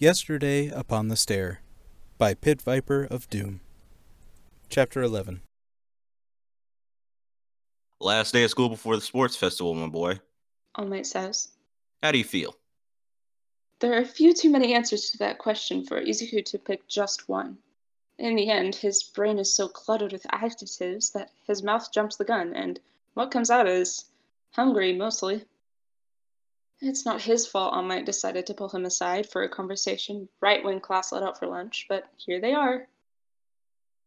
Yesterday Upon the Stair by Pit Viper of Doom. Chapter 11. Last day of school before the sports festival, my boy. Oh, All Might says. How do you feel? There are a few too many answers to that question for Izuku to pick just one. In the end, his brain is so cluttered with adjectives that his mouth jumps the gun, and what comes out is hungry mostly. It's not his fault All Might decided to pull him aside for a conversation right when class let out for lunch, but here they are.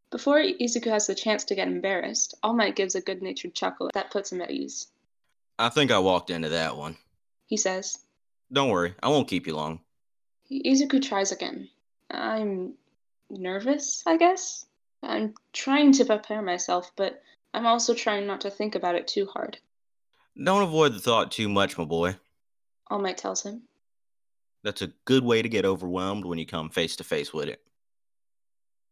Before Izuku has the chance to get embarrassed, All Might gives a good natured chuckle that puts him at ease. I think I walked into that one. He says. Don't worry, I won't keep you long. Izuku tries again. I'm nervous, I guess. I'm trying to prepare myself, but I'm also trying not to think about it too hard. Don't avoid the thought too much, my boy. All Might tells him. That's a good way to get overwhelmed when you come face to face with it.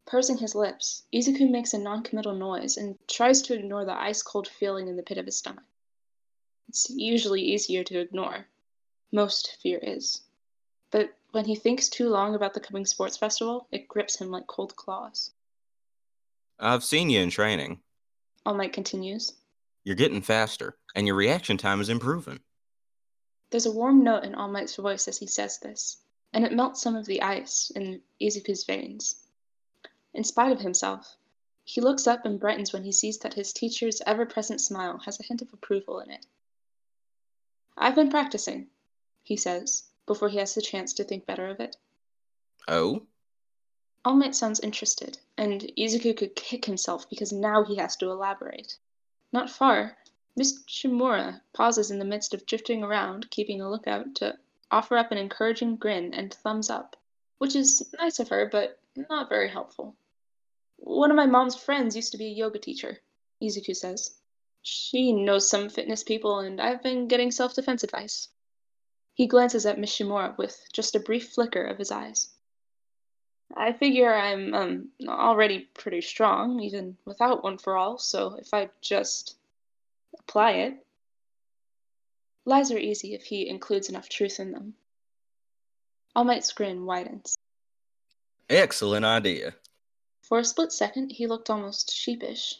Pursing his lips, Izuku makes a noncommittal noise and tries to ignore the ice cold feeling in the pit of his stomach. It's usually easier to ignore. Most fear is. But when he thinks too long about the coming sports festival, it grips him like cold claws. I've seen you in training. All Might continues. You're getting faster, and your reaction time is improving. There's a warm note in All Might's voice as he says this, and it melts some of the ice in Izuku's veins. In spite of himself, he looks up and brightens when he sees that his teacher's ever present smile has a hint of approval in it. I've been practicing, he says, before he has the chance to think better of it. Oh? All Might sounds interested, and Izuku could kick himself because now he has to elaborate. Not far, Miss Shimura pauses in the midst of drifting around, keeping a lookout, to offer up an encouraging grin and thumbs up, which is nice of her, but not very helpful. One of my mom's friends used to be a yoga teacher, Izuku says. She knows some fitness people, and I've been getting self defense advice. He glances at Miss Shimura with just a brief flicker of his eyes. I figure I'm um, already pretty strong, even without one for all, so if I just apply it, lies are easy if he includes enough truth in them. All Might's grin widens. Excellent idea. For a split second, he looked almost sheepish.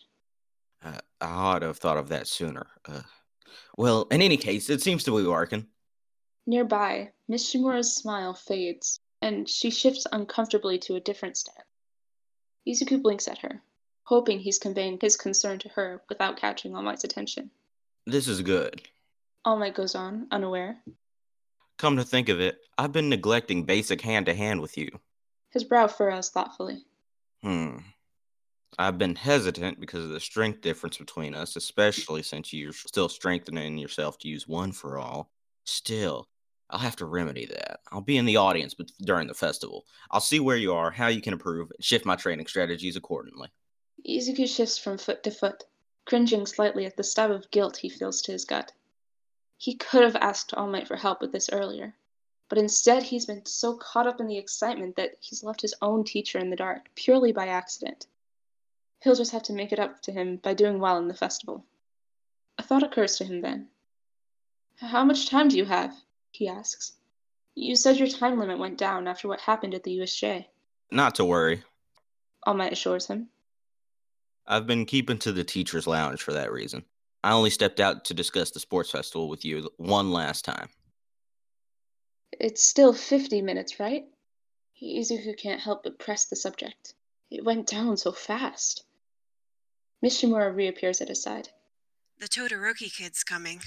Uh, I ought to have thought of that sooner. Uh, well, in any case, it seems to be working. Nearby, Miss Shimura's smile fades, and she shifts uncomfortably to a different stance. Izuku blinks at her, hoping he's conveying his concern to her without catching All Might's attention. This is good. All Might goes on, unaware. Come to think of it, I've been neglecting basic hand to hand with you. His brow furrows thoughtfully. Hmm. I've been hesitant because of the strength difference between us, especially since you're still strengthening yourself to use one for all. Still, I'll have to remedy that. I'll be in the audience but during the festival. I'll see where you are, how you can improve, and shift my training strategies accordingly. Izuku shifts from foot to foot, cringing slightly at the stab of guilt he feels to his gut. He could have asked All Might for help with this earlier, but instead he's been so caught up in the excitement that he's left his own teacher in the dark, purely by accident. He'll just have to make it up to him by doing well in the festival. A thought occurs to him then. How much time do you have? he asks. You said your time limit went down after what happened at the USJ. Not to worry. All Might assures him. I've been keeping to the teacher's lounge for that reason. I only stepped out to discuss the sports festival with you one last time. It's still 50 minutes, right? Izuku can't help but press the subject. It went down so fast. Miss Shimura reappears at his side. The Todoroki kid's coming.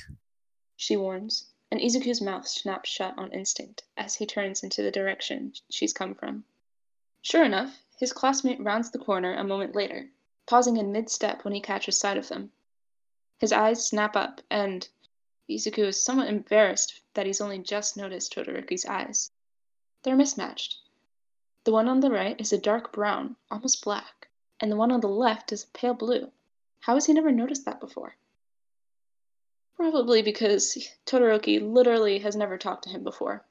She warns, and Izuku's mouth snaps shut on instinct as he turns into the direction she's come from. Sure enough, his classmate rounds the corner a moment later, pausing in mid step when he catches sight of them. His eyes snap up, and Izuku is somewhat embarrassed that he's only just noticed Todoroki's eyes. They're mismatched. The one on the right is a dark brown, almost black, and the one on the left is a pale blue. How has he never noticed that before? Probably because Todoroki literally has never talked to him before.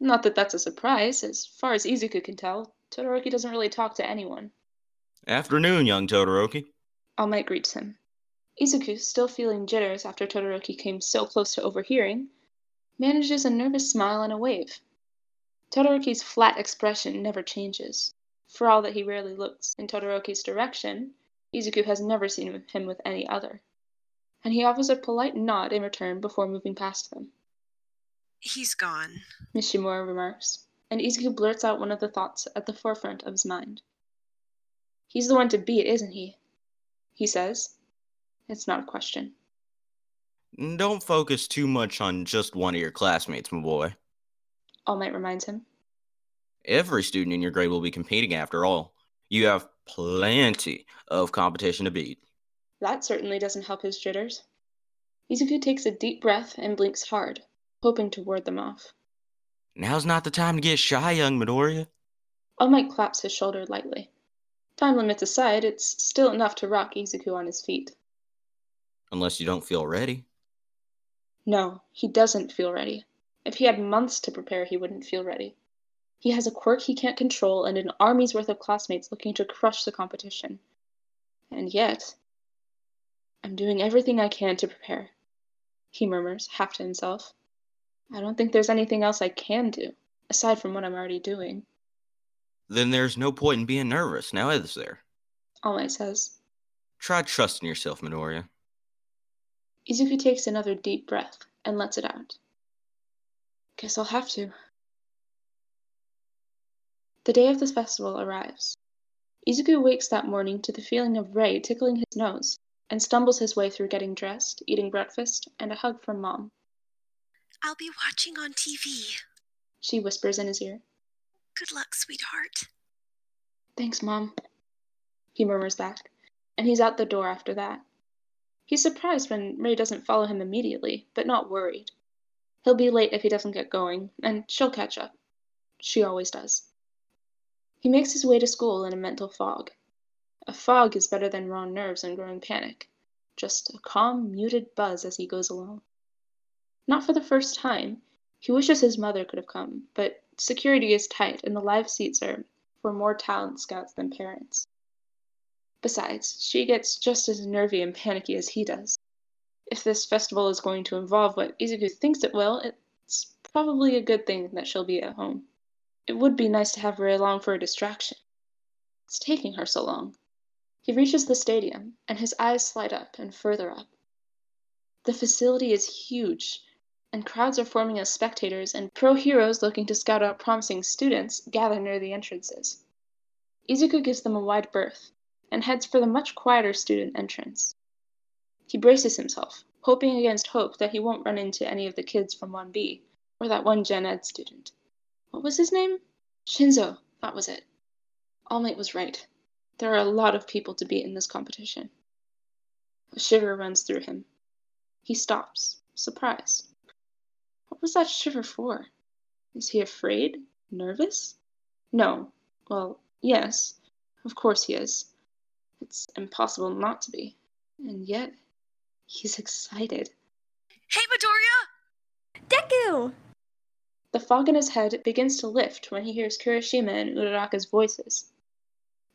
Not that that's a surprise. As far as Izuku can tell, Todoroki doesn't really talk to anyone. Afternoon, young Todoroki. All Might greets him. Izuku, still feeling jitters after Todoroki came so close to overhearing, manages a nervous smile and a wave. Todoroki's flat expression never changes. For all that he rarely looks in Todoroki's direction, Izuku has never seen him with any other. And he offers a polite nod in return before moving past them. He's gone. Miss Shimura remarks, and Izuku blurts out one of the thoughts at the forefront of his mind. He's the one to beat, isn't he? He says. It's not a question. Don't focus too much on just one of your classmates, my boy. All Might reminds him. Every student in your grade will be competing after all. You have plenty of competition to beat. That certainly doesn't help his jitters. Izuku takes a deep breath and blinks hard, hoping to ward them off. Now's not the time to get shy, young Midoriya. All Might claps his shoulder lightly. Time limits aside, it's still enough to rock Izuku on his feet. Unless you don't feel ready. No, he doesn't feel ready. If he had months to prepare, he wouldn't feel ready. He has a quirk he can't control and an army's worth of classmates looking to crush the competition. And yet, I'm doing everything I can to prepare, he murmurs, half to himself. I don't think there's anything else I can do, aside from what I'm already doing, Then there's no point in being nervous, now is there? All Might says. Try trusting yourself, Midoriya. Izuku takes another deep breath and lets it out. Guess I'll have to. The day of the festival arrives. Izuku wakes that morning to the feeling of Rei tickling his nose and stumbles his way through getting dressed, eating breakfast, and a hug from Mom. I'll be watching on TV. She whispers in his ear. Good luck, sweetheart. Thanks, Mom. He murmurs back, and he's out the door after that. He's surprised when Rei doesn't follow him immediately, but not worried. He'll be late if he doesn't get going, and she'll catch up. She always does. He makes his way to school in a mental fog. A fog is better than raw nerves and growing panic. Just a calm, muted buzz as he goes along. Not for the first time. He wishes his mother could have come, but security is tight and the live seats are for more talent scouts than parents. Besides, she gets just as nervy and panicky as he does. If this festival is going to involve what Izuku thinks it will, it's probably a good thing that she'll be at home. It would be nice to have her along for a distraction. It's taking her so long. He reaches the stadium, and his eyes slide up and further up. The facility is huge, and crowds are forming as spectators and pro heroes looking to scout out promising students gather near the entrances. Izuku gives them a wide berth and heads for the much quieter student entrance. He braces himself, hoping against hope that he won't run into any of the kids from 1B or that one Gen Ed student. What was his name? Shinzo, that was it. All was right. There are a lot of people to beat in this competition. A shiver runs through him. He stops, surprised. What was that shiver for? Is he afraid? Nervous? No. Well, yes. Of course he is. It's impossible not to be. And yet, he's excited. Hey, Midoriya! Deku! The fog in his head begins to lift when he hears Kirishima and Uraraka's voices.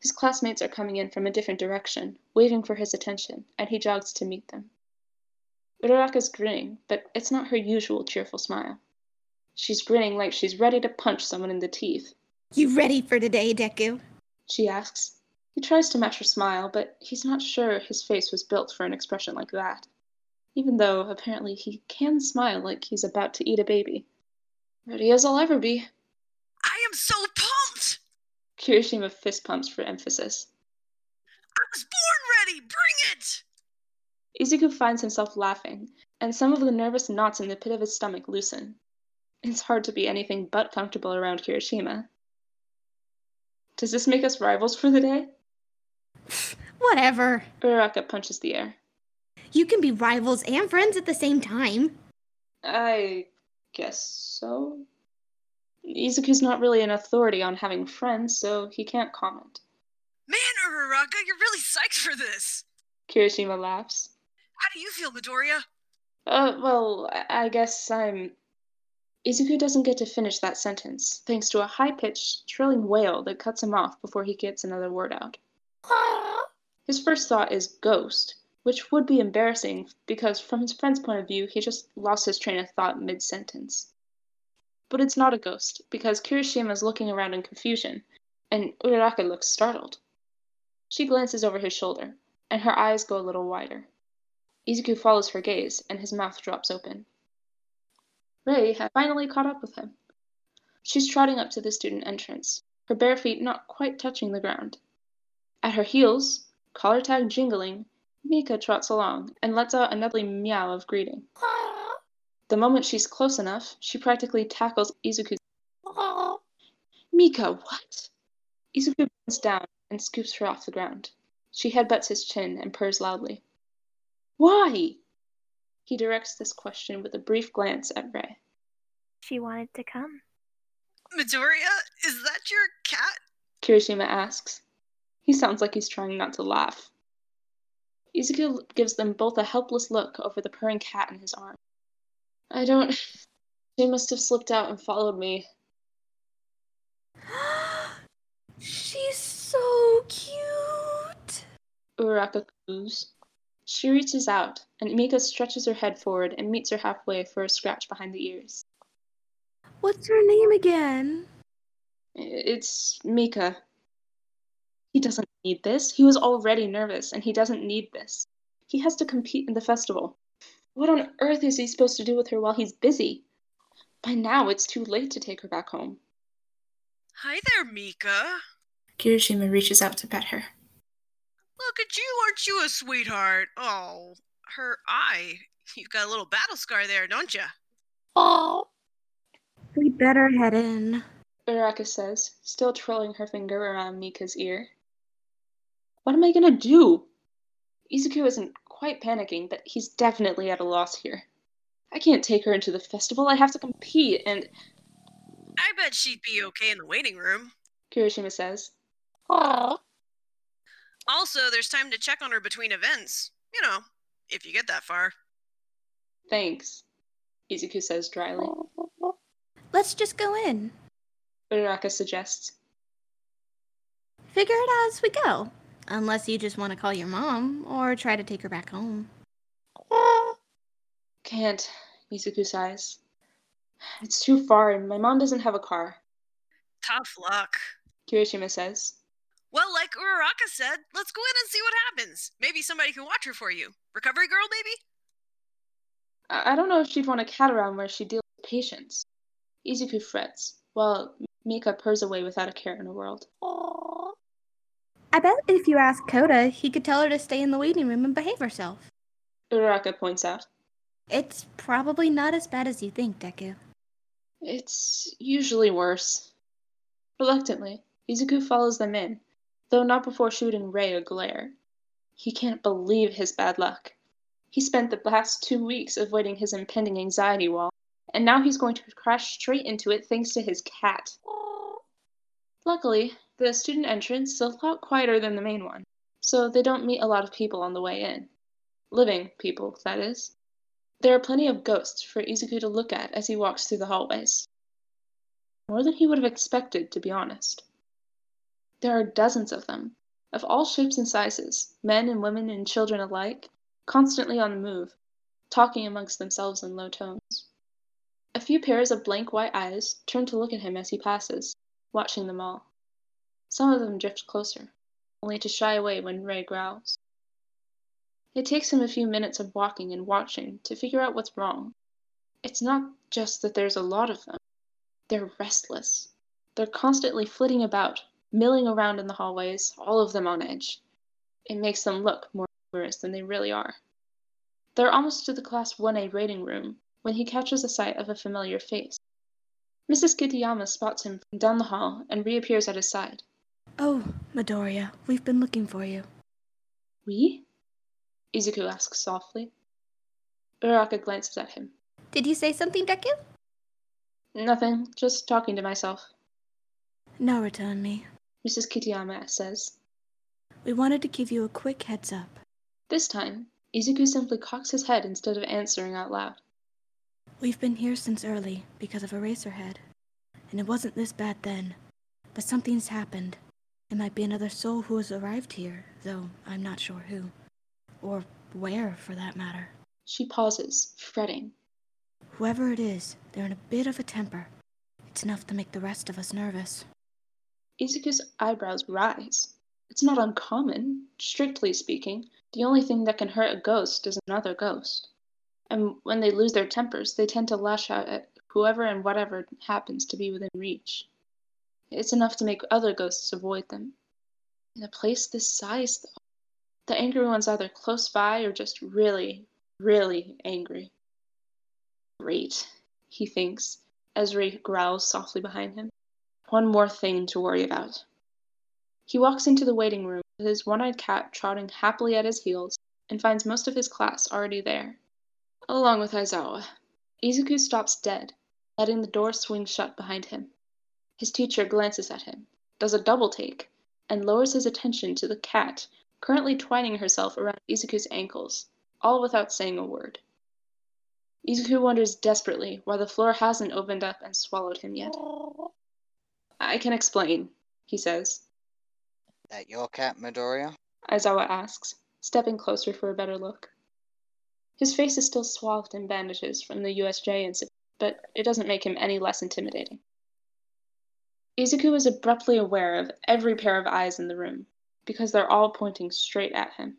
His classmates are coming in from a different direction, waving for his attention, and he jogs to meet them. Uraraka's grinning, but it's not her usual cheerful smile. She's grinning like she's ready to punch someone in the teeth. You ready for today, Deku? She asks. He tries to match her smile, but he's not sure his face was built for an expression like that. Even though, apparently, he can smile like he's about to eat a baby. Ready as I'll ever be. I am so pumped! Kirishima fist pumps for emphasis. I was born ready! Bring it! Izuku finds himself laughing, and some of the nervous knots in the pit of his stomach loosen. It's hard to be anything but comfortable around Kirishima. Does this make us rivals for the day? Whatever. Uraraka punches the air. You can be rivals and friends at the same time. I guess so. Izuku's not really an authority on having friends, so he can't comment. Man, Uraraka, you're really psyched for this! Kirishima laughs. How do you feel, Midoriya? Uh, well, I guess I'm. Izuku doesn't get to finish that sentence, thanks to a high pitched, trilling wail that cuts him off before he gets another word out. His first thought is ghost, which would be embarrassing because, from his friend's point of view, he just lost his train of thought mid sentence. But it's not a ghost, because Kirishima is looking around in confusion, and Uraraka looks startled. She glances over his shoulder, and her eyes go a little wider. Izuku follows her gaze, and his mouth drops open. Rei has finally caught up with him. She's trotting up to the student entrance, her bare feet not quite touching the ground. At her heels, collar tag jingling, Mika trots along and lets out another meow of greeting. The moment she's close enough, she practically tackles Izuku. Mika, what? Izuku bends down and scoops her off the ground. She headbutts his chin and purrs loudly. Why? He directs this question with a brief glance at Rei. She wanted to come. Midoriya, is that your cat? Kirishima asks. He sounds like he's trying not to laugh. Izuku gives them both a helpless look over the purring cat in his arm. I don't. She must have slipped out and followed me. She's so cute. Uraraka coos. She reaches out, and Mika stretches her head forward and meets her halfway for a scratch behind the ears. What's her name again? It's Mika. He doesn't need this. He was already nervous, and he doesn't need this. He has to compete in the festival. What on earth is he supposed to do with her while he's busy? By now, it's too late to take her back home. Hi there, Mika. Kirishima reaches out to pet her. Look at you, aren't you a sweetheart? Oh, her eye. You've got a little battle scar there, don't you? Oh. We better head in. Uraraka says, still twirling her finger around Mika's ear. What am I gonna do? Izuku isn't quite panicking, but he's definitely at a loss here. I can't take her into the festival. I have to compete, and I bet she'd be okay in the waiting room. Kirishima says, Also, there's time to check on her between events. You know, if you get that far. Thanks, Izuku says dryly. Let's just go in. Uraraka suggests. Figure it out as we go. Unless you just want to call your mom or try to take her back home. Can't, Izuku sighs. It's too far, and my mom doesn't have a car, Tough luck. Kirishima says. Well, like Uraraka said, let's go in and see what happens. Maybe somebody can watch her for you. Recovery girl, maybe? I, I don't know if she'd want a cat around where she deals with patients. Izuku frets, while Mika purrs away without a care in the world. I bet if you ask Koda, he could tell her to stay in the waiting room and behave herself. Uraraka points out. It's probably not as bad as you think, Deku. It's usually worse. Reluctantly, Izuku follows them in, though not before shooting Rei a glare. He can't believe his bad luck. He spent the last two weeks avoiding his impending anxiety wall, and now he's going to crash straight into it thanks to his cat. Luckily, the student entrance is a lot quieter than the main one, so they don't meet a lot of people on the way in. Living people, that is. There are plenty of ghosts for Izuku to look at as he walks through the hallways. More than he would have expected, to be honest. There are dozens of them, of all shapes and sizes, men and women and children alike, constantly on the move, talking amongst themselves in low tones. A few pairs of blank white eyes turn to look at him as he passes, watching them all. Some of them drift closer, only to shy away when Rei growls. It takes him a few minutes of walking and watching to figure out what's wrong. It's not just that there's a lot of them. They're restless. They're constantly flitting about, milling around in the hallways, all of them on edge. It makes them look more numerous than they really are. They're almost to the Class 1A rating room when he catches a sight of a familiar face. Mrs. Kitayama spots him from down the hall and reappears at his side. Oh, Midoriya, we've been looking for you. We? Izuku asks softly. Uraka glances at him. Did you say something, Deku? Nothing, just talking to myself, Naruto and me. Mrs. Kitayama says. We wanted to give you a quick heads up. This time, Izuku simply cocks his head instead of answering out loud. We've been here since early because of Eraserhead. And it wasn't this bad then. But something's happened. It might be another soul who has arrived here, though I'm not sure who. Or where, for that matter. She pauses, fretting. Whoever it is, they're in a bit of a temper. It's enough to make the rest of us nervous. Izuku's eyebrows rise. It's not uncommon. Strictly speaking, the only thing that can hurt a ghost is another ghost. And when they lose their tempers, they tend to lash out at whoever and whatever happens to be within reach. It's enough to make other ghosts avoid them. In a place this size, though, the angry one's either close by or just really, really angry. Great, he thinks, as Rei growls softly behind him. One more thing to worry about. He walks into the waiting room with his one eyed cat trotting happily at his heels and finds most of his class already there, along with Aizawa. Izuku stops dead, letting the door swing shut behind him. His teacher glances at him, does a double take, and lowers his attention to the cat currently twining herself around Izuku's ankles, all without saying a word. Izuku wonders desperately why the floor hasn't opened up and swallowed him yet. I can explain, he says. That your cat, Midoriya? Aizawa asks, stepping closer for a better look. His face is still swathed in bandages from the USJ incident, but it doesn't make him any less intimidating. Izuku is abruptly aware of every pair of eyes in the room, because they're all pointing straight at him.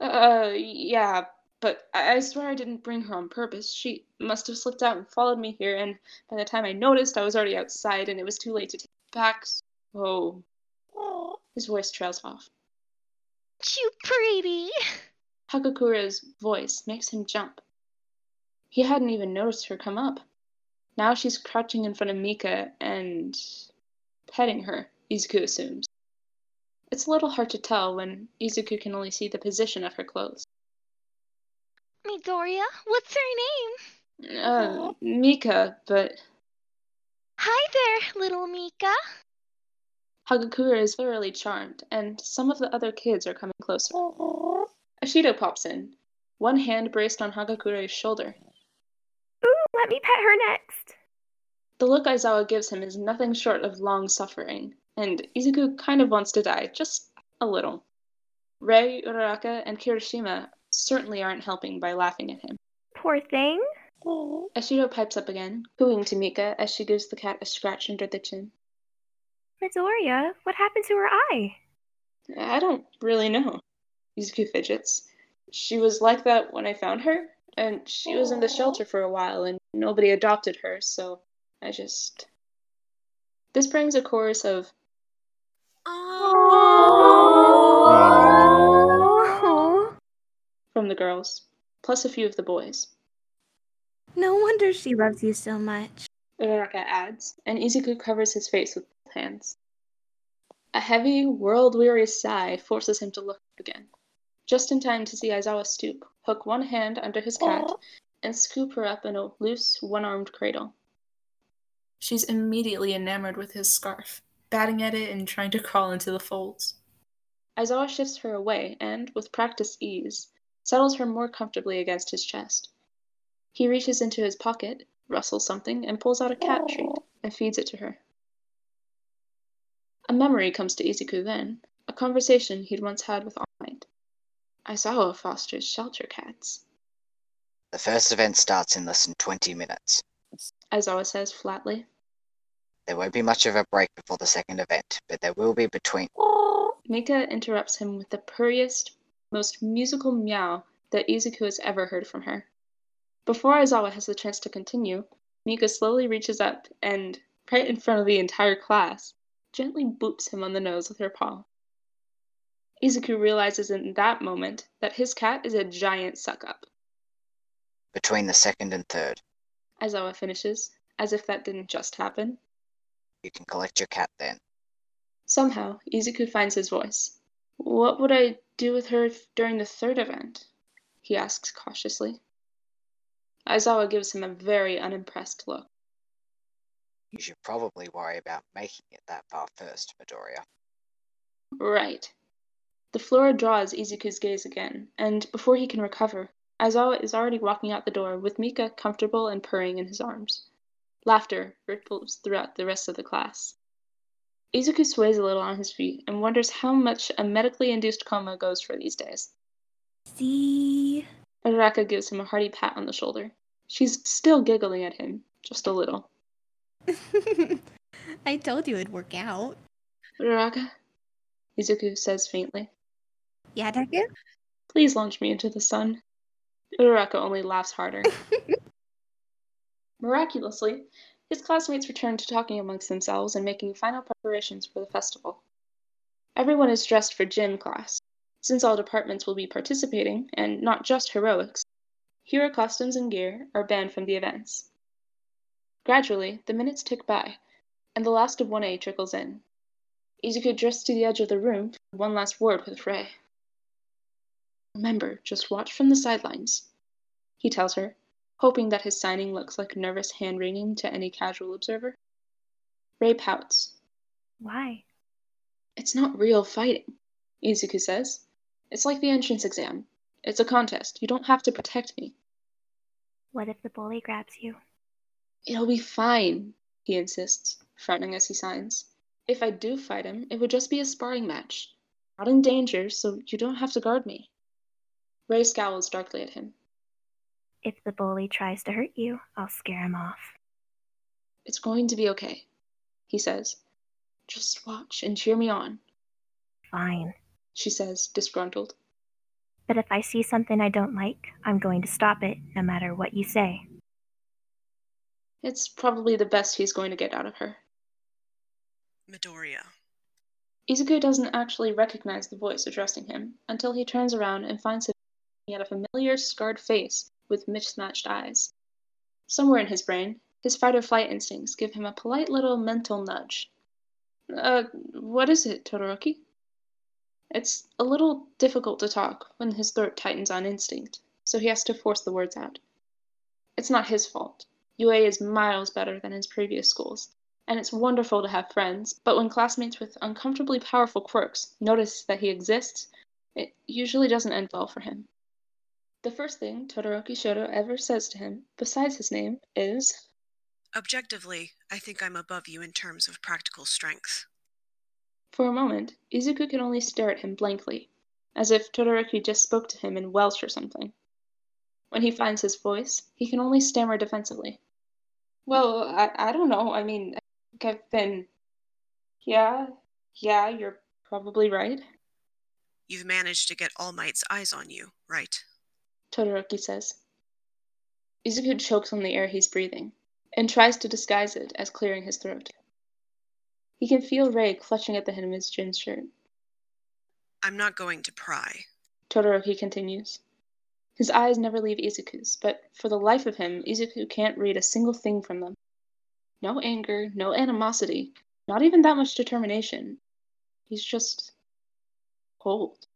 Uh, yeah, but I, I swear I didn't bring her on purpose. She must have slipped out and followed me here, and by the time I noticed, I was already outside, and it was too late to take it back, so. His voice trails off. You pretty. Hagakure's voice makes him jump. He hadn't even noticed her come up. Now she's crouching in front of Mika and petting her, Izuku assumes. It's a little hard to tell when Izuku can only see the position of her clothes. Midoriya, what's her name? Uh, Mika, but Hi there, little Mika. Hagakure is thoroughly charmed, and some of the other kids are coming closer. Ashido pops in, one hand braced on Hagakure's shoulder. Ooh, let me pet her next. The look Aizawa gives him is nothing short of long suffering, and Izuku kind of wants to die, just a little. Rei, Uraraka, and Kirishima certainly aren't helping by laughing at him. Poor thing. Ashido pipes up again, cooing to Mika as she gives the cat a scratch under the chin. Midoriya, what happened to her eye? I don't really know. Izuku fidgets. She was like that when I found her, and she was in the shelter for a while, and nobody adopted her, so I just. This brings a chorus of Oh. From the girls, plus a few of the boys. No wonder she loves you so much. Uraraka adds, and Izuku covers his face with both hands. A heavy, world-weary sigh forces him to look up again, just in time to see Aizawa stoop, hook one hand under his cat, and scoop her up in a loose, one-armed cradle. She's immediately enamored with his scarf, batting at it and trying to crawl into the folds. Aizawa shifts her away and, with practiced ease, settles her more comfortably against his chest. He reaches into his pocket, rustles something, and pulls out a cat treat and feeds it to her. A memory comes to Izuku then, a conversation he'd once had with All Might. Aizawa fosters shelter cats, The first event starts in less than 20 minutes. Aizawa says flatly. There won't be much of a break before the second event, but there will be between. Mika interrupts him with the purriest, most musical meow that Izuku has ever heard from her. Before Aizawa has the chance to continue, Mika slowly reaches up and, right in front of the entire class, gently boops him on the nose with her paw. Izuku realizes in that moment that his cat is a giant suck up. Between the second and third. Aizawa finishes, as if that didn't just happen. You can collect your cat then. Somehow, Izuku finds his voice. What would I do with her during the third event? he asks cautiously. Aizawa gives him a very unimpressed look. You should probably worry about making it that far first, Midoriya. Right. The floor draws Izuku's gaze again, and before he can recover, Aizawa is already walking out the door with Mika comfortable and purring in his arms. Laughter ripples throughout the rest of the class. Izuku sways a little on his feet and wonders how much a medically induced coma goes for these days. See? Uraraka gives him a hearty pat on the shoulder. She's still giggling at him, just a little. I told you it'd work out. Uraraka? Izuku says faintly. Yeah, Deku? Please launch me into the sun. Uraraka only laughs harder. Miraculously, his classmates return to talking amongst themselves and making final preparations for the festival. Everyone is dressed for gym class. Since all departments will be participating, and not just heroics, hero costumes and gear are banned from the events. Gradually, the minutes tick by, and the last of 1A trickles in. Izuku drifts to the edge of the room for one last word with Rei. Remember, just watch from the sidelines, he tells her, hoping that his signing looks like nervous hand wringing to any casual observer. Rei pouts. Why? It's not real fighting, Izuku says. It's like the entrance exam. It's a contest. You don't have to protect me. What if the bully grabs you? It'll be fine, he insists, frowning as he signs. If I do fight him, it would just be a sparring match. Not in danger, so you don't have to guard me. Rei scowls darkly at him. If the bully tries to hurt you, I'll scare him off. It's going to be okay, he says. Just watch and cheer me on, Fine. she says, disgruntled. But if I see something I don't like, I'm going to stop it, no matter what you say. It's probably the best he's going to get out of her. Midoriya. Izuku doesn't actually recognize the voice addressing him until he turns around and finds him looking at a familiar, scarred face with mismatched eyes. Somewhere in his brain, his fight or flight instincts give him a polite little mental nudge. Uh, what is it, Todoroki? It's a little difficult to talk when his throat tightens on instinct, so he has to force the words out. It's not his fault. UA is miles better than his previous schools, and it's wonderful to have friends, but when classmates with uncomfortably powerful quirks notice that he exists, it usually doesn't end well for him. The first thing Todoroki Shoto ever says to him, besides his name, is, Objectively, I think I'm above you in terms of practical strength. For a moment, Izuku can only stare at him blankly, as if Todoroki just spoke to him in Welsh or something. When he finds his voice, he can only stammer defensively. Well, I, I don't know. I mean, I think I've been. Yeah, yeah, you're probably right, You've managed to get All Might's eyes on you, right? Todoroki says. Izuku chokes on the air he's breathing, and tries to disguise it as clearing his throat. He can feel Rei clutching at the hem of his Jin shirt. I'm not going to pry. Todoroki continues. His eyes never leave Izuku's, but for the life of him, Izuku can't read a single thing from them. No anger, no animosity, not even that much determination. He's just cold.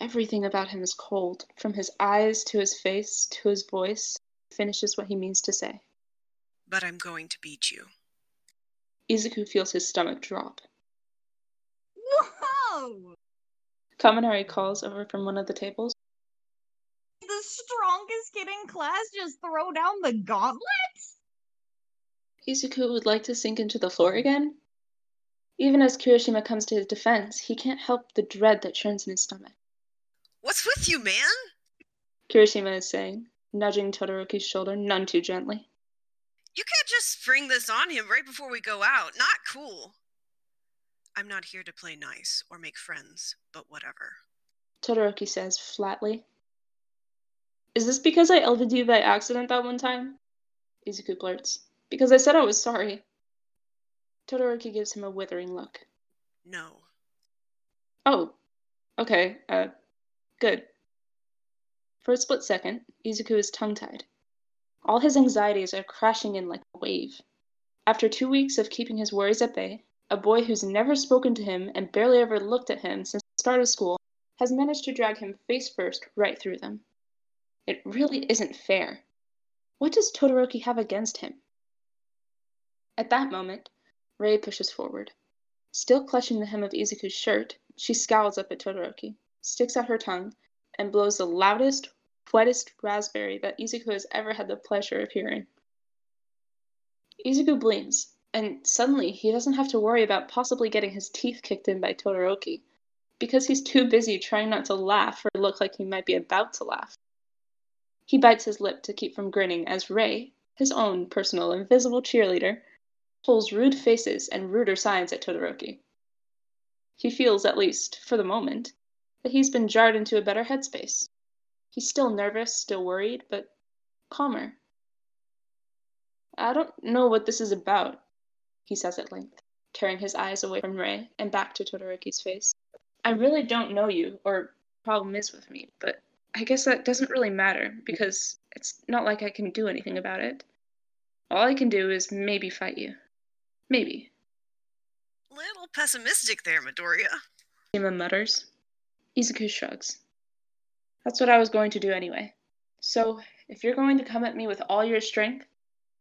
Everything about him is cold, from his eyes to his face to his voice, finishes what he means to say. But I'm going to beat you. Izuku feels his stomach drop. Whoa! Kaminari calls over from one of the tables. The strongest kid in class just throw down the gauntlet? Izuku would like to sink into the floor again. Even as Kirishima comes to his defense, he can't help the dread that churns in his stomach. What's with you, man? Kirishima is saying, nudging Todoroki's shoulder none too gently. You can't just spring this on him right before we go out. Not cool. I'm not here to play nice or make friends, but whatever. Todoroki says flatly. Is this because I elbowed you by accident that one time? Izuku blurts. Because I said I was sorry. Todoroki gives him a withering look. No. Oh, okay, uh, good. For a split second, Izuku is tongue tied. All his anxieties are crashing in like a wave. After two weeks of keeping his worries at bay, a boy who's never spoken to him and barely ever looked at him since the start of school has managed to drag him face first right through them. It really isn't fair. What does Todoroki have against him? At that moment, Rei pushes forward. Still clutching the hem of Izuku's shirt, she scowls up at Todoroki, sticks out her tongue, and blows the loudest, wettest raspberry that Izuku has ever had the pleasure of hearing. Izuku blinks, and suddenly he doesn't have to worry about possibly getting his teeth kicked in by Todoroki, because he's too busy trying not to laugh or look like he might be about to laugh. He bites his lip to keep from grinning as Rei, his own personal invisible cheerleader, pulls rude faces and ruder signs at Todoroki. He feels, at least for the moment, that he's been jarred into a better headspace. He's still nervous, still worried, but calmer. I don't know what this is about, he says at length, tearing his eyes away from Rei and back to Todoroki's face. I really don't know you, or problem is with me, but I guess that doesn't really matter because it's not like I can do anything about it. All I can do is maybe fight you. Maybe. Little pessimistic there, Midoriya. Shima mutters. Izuku shrugs. That's what I was going to do anyway. So, if you're going to come at me with all your strength,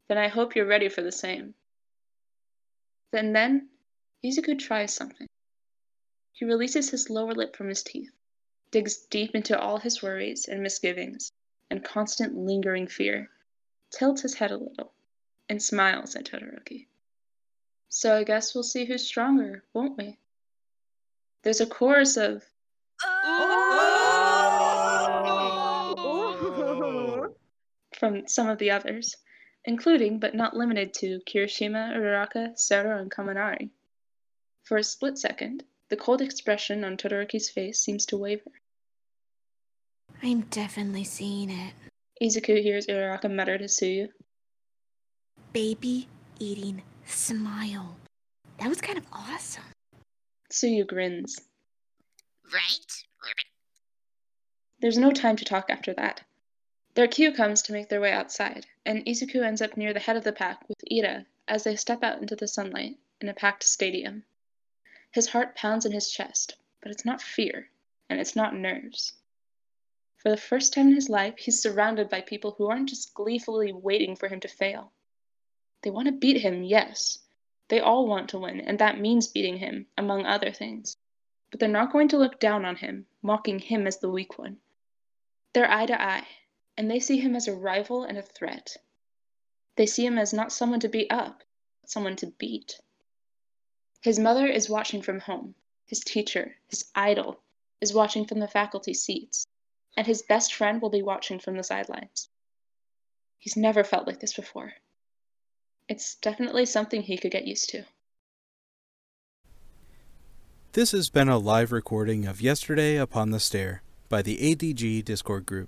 then I hope you're ready for the same. Then then, Izuku tries something. He releases his lower lip from his teeth, digs deep into all his worries and misgivings and constant lingering fear, tilts his head a little, and smiles at Todoroki. So I guess we'll see who's stronger, won't we? There's a chorus of from some of the others, including but not limited to Kirishima, Uraraka, Sero, and Kaminari. For a split second, the cold expression on Todoroki's face seems to waver. I'm definitely seeing it. Izuku hears Uraraka mutter to Tsuyu. Baby eating smile. That was kind of awesome. Tsuyu grins. Right? There's no time to talk after that. Their cue comes to make their way outside, and Izuku ends up near the head of the pack with Ira as they step out into the sunlight in a packed stadium. His heart pounds in his chest, but it's not fear, and it's not nerves. For the first time in his life, he's surrounded by people who aren't just gleefully waiting for him to fail. They want to beat him, yes. They all want to win, and that means beating him, among other things. But they're not going to look down on him, mocking him as the weak one. They're eye to eye, and they see him as a rival and a threat. They see him as not someone to beat up, but someone to beat. His mother is watching from home. His teacher, his idol, is watching from the faculty seats, and his best friend will be watching from the sidelines. He's never felt like this before. It's definitely something he could get used to. This has been a live recording of Yesterday Upon the Stair by the ADG Discord group.